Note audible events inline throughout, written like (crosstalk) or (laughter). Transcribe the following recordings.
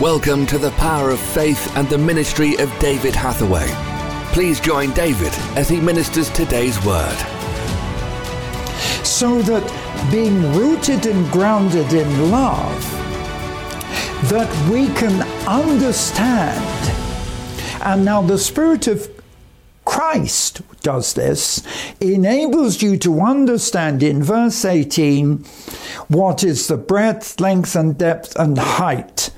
Welcome to the power of faith and the ministry of David Hathaway. Please join David as he ministers today's word. So that being rooted and grounded in love, that we can understand. And now the Spirit of Christ does this, enables you to understand in verse 18 what is the breadth, length, and depth and height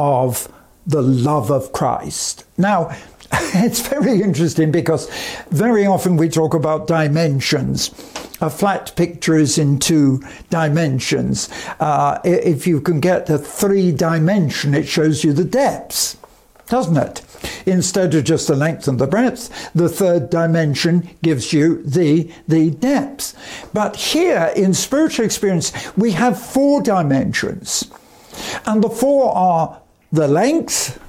of the love of Christ. Now, (laughs) it's very interesting because very often we talk about dimensions. A flat picture is in two dimensions. Uh, if you can get a three dimension, it shows you the depths, doesn't it? Instead of just the length and the breadth, the third dimension gives you the, the depth. But here in spiritual experience, we have four dimensions. And the four are the length,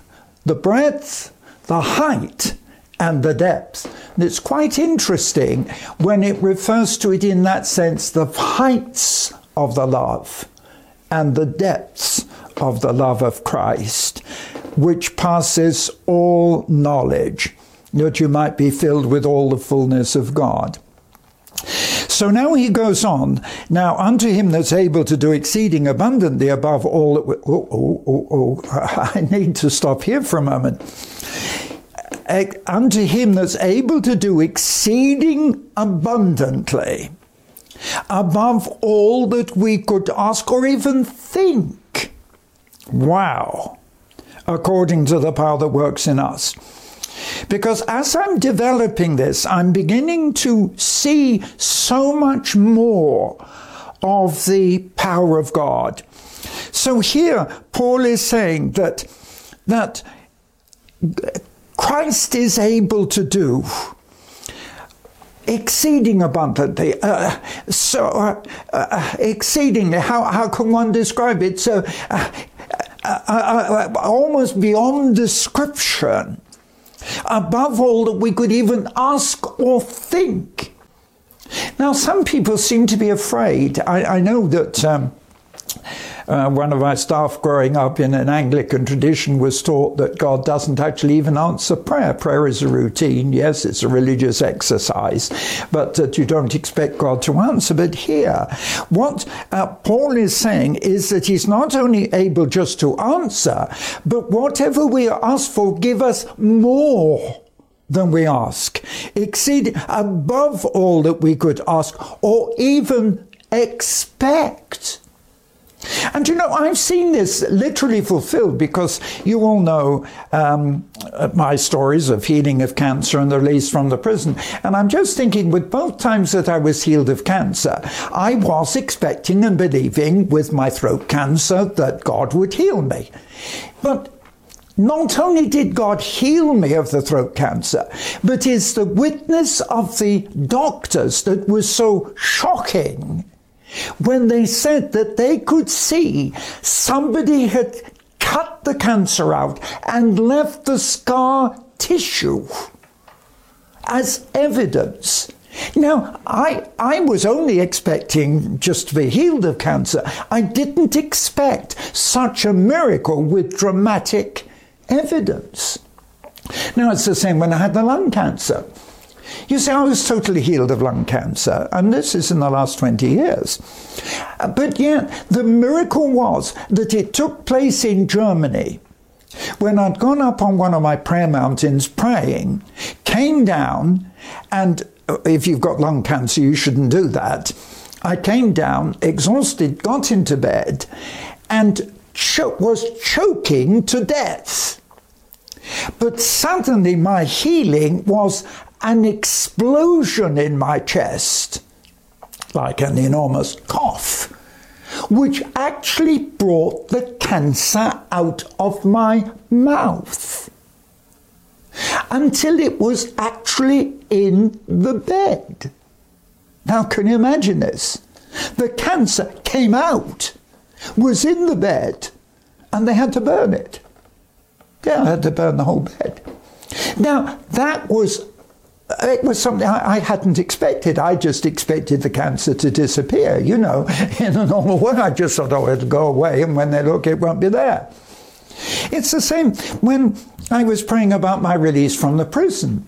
the breadth, the height, and the depth. And it's quite interesting when it refers to it in that sense the heights of the love and the depths of the love of Christ, which passes all knowledge, that you might be filled with all the fullness of God. So now he goes on. Now unto him that's able to do exceeding abundantly above all that. We, oh, oh, oh, oh, (laughs) I need to stop here for a moment. Eh, unto him that's able to do exceeding abundantly above all that we could ask or even think. Wow. According to the power that works in us. Because as I'm developing this, I'm beginning to see so much more of the power of God. So here, Paul is saying that, that Christ is able to do exceeding abundantly. Uh, so, uh, uh, exceedingly, how, how can one describe it? So, uh, uh, uh, almost beyond description above all that we could even ask or think. Now, some people seem to be afraid. I, I know that um, uh, one of my staff growing up in an Anglican tradition was taught that God doesn't actually even answer prayer. Prayer is a routine. Yes, it's a religious exercise, but that you don't expect God to answer. But here, what uh, Paul is saying is that he's not only able just to answer, but whatever we ask for, give us more than we ask, exceed above all that we could ask or even expect. And you know, I've seen this literally fulfilled because you all know um, my stories of healing of cancer and the release from the prison. And I'm just thinking, with both times that I was healed of cancer, I was expecting and believing with my throat cancer that God would heal me. But not only did God heal me of the throat cancer, but it's the witness of the doctors that was so shocking when they said that they could see somebody had cut the cancer out and left the scar tissue as evidence. Now, I, I was only expecting just to be healed of cancer. I didn't expect such a miracle with dramatic evidence. Now, it's the same when I had the lung cancer. You see, I was totally healed of lung cancer, and this is in the last 20 years. But yet, the miracle was that it took place in Germany when I'd gone up on one of my prayer mountains praying, came down, and uh, if you've got lung cancer, you shouldn't do that. I came down, exhausted, got into bed, and cho- was choking to death. But suddenly my healing was an explosion in my chest, like an enormous cough, which actually brought the cancer out of my mouth until it was actually in the bed. Now, can you imagine this? The cancer came out, was in the bed, and they had to burn it. Yeah, I had to burn the whole bed. Now, that was it was something I, hadn't expected. I just expected the cancer to disappear. You know, (laughs) in a normal way, I just thought, oh, it'll go away, and when they look, it won't be there. It's the same when I was praying about my release from the prison.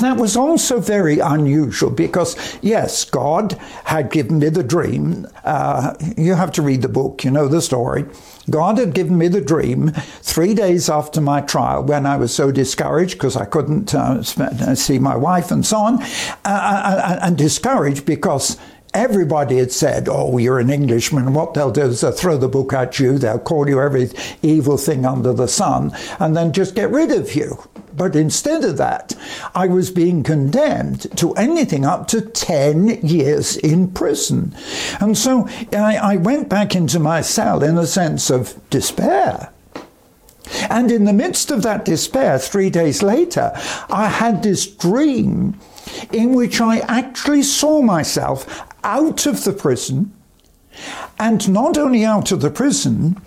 That was also very unusual because, yes, God had given me the dream. Uh, you have to read the book, you know the story. God had given me the dream three days after my trial when I was so discouraged because I couldn't uh, uh, see my wife and so on, uh, uh, uh, and discouraged because Everybody had said, Oh, you're an Englishman. What they'll do is they'll throw the book at you, they'll call you every evil thing under the sun, and then just get rid of you. But instead of that, I was being condemned to anything up to 10 years in prison. And so I, I went back into my cell in a sense of despair. And in the midst of that despair, three days later, I had this dream in which I actually saw myself out of the prison, and not only out of the prison,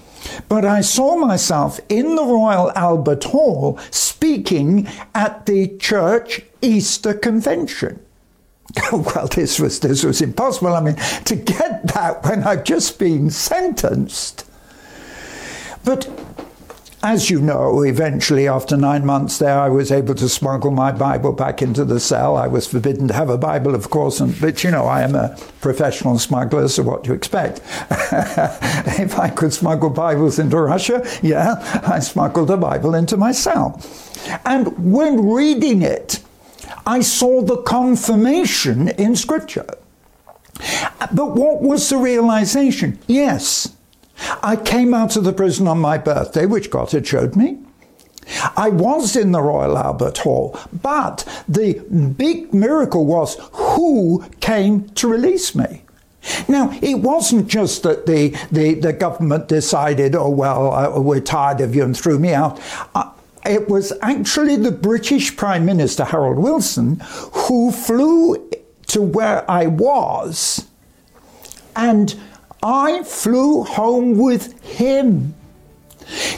but I saw myself in the Royal Albert Hall speaking at the church Easter Convention. (laughs) well, this was this was impossible. I mean, to get that when I've just been sentenced. But as you know, eventually, after nine months there, I was able to smuggle my Bible back into the cell. I was forbidden to have a Bible, of course, and, but you know, I am a professional smuggler, so what do you expect? (laughs) if I could smuggle Bibles into Russia, yeah, I smuggled a Bible into my cell. And when reading it, I saw the confirmation in Scripture. But what was the realization? Yes, I came out of the prison on my birthday, which God had showed me. I was in the Royal Albert Hall, but the big miracle was who came to release me. Now, it wasn't just that the, the, the government decided, oh, well, uh, we're tired of you and threw me out. Uh, it was actually the British Prime Minister, Harold Wilson, who flew to where I was and I flew home with him.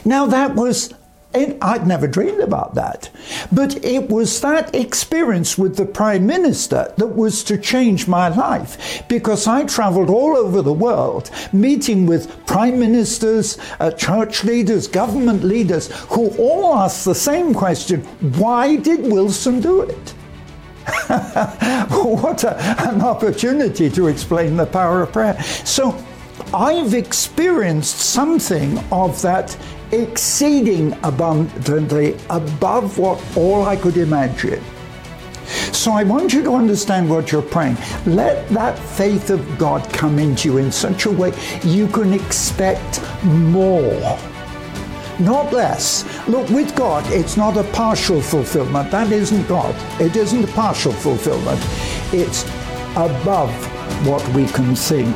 Now, that was, I'd never dreamed about that. But it was that experience with the Prime Minister that was to change my life because I traveled all over the world meeting with Prime Ministers, uh, church leaders, government leaders who all asked the same question why did Wilson do it? (laughs) what a, an opportunity to explain the power of prayer. So, I've experienced something of that exceeding abundantly above what all I could imagine. So I want you to understand what you're praying. Let that faith of God come into you in such a way you can expect more, not less. Look, with God, it's not a partial fulfillment. That isn't God. It isn't a partial fulfillment. It's above what we can think.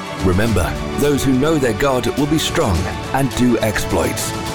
Remember, those who know their God will be strong and do exploits.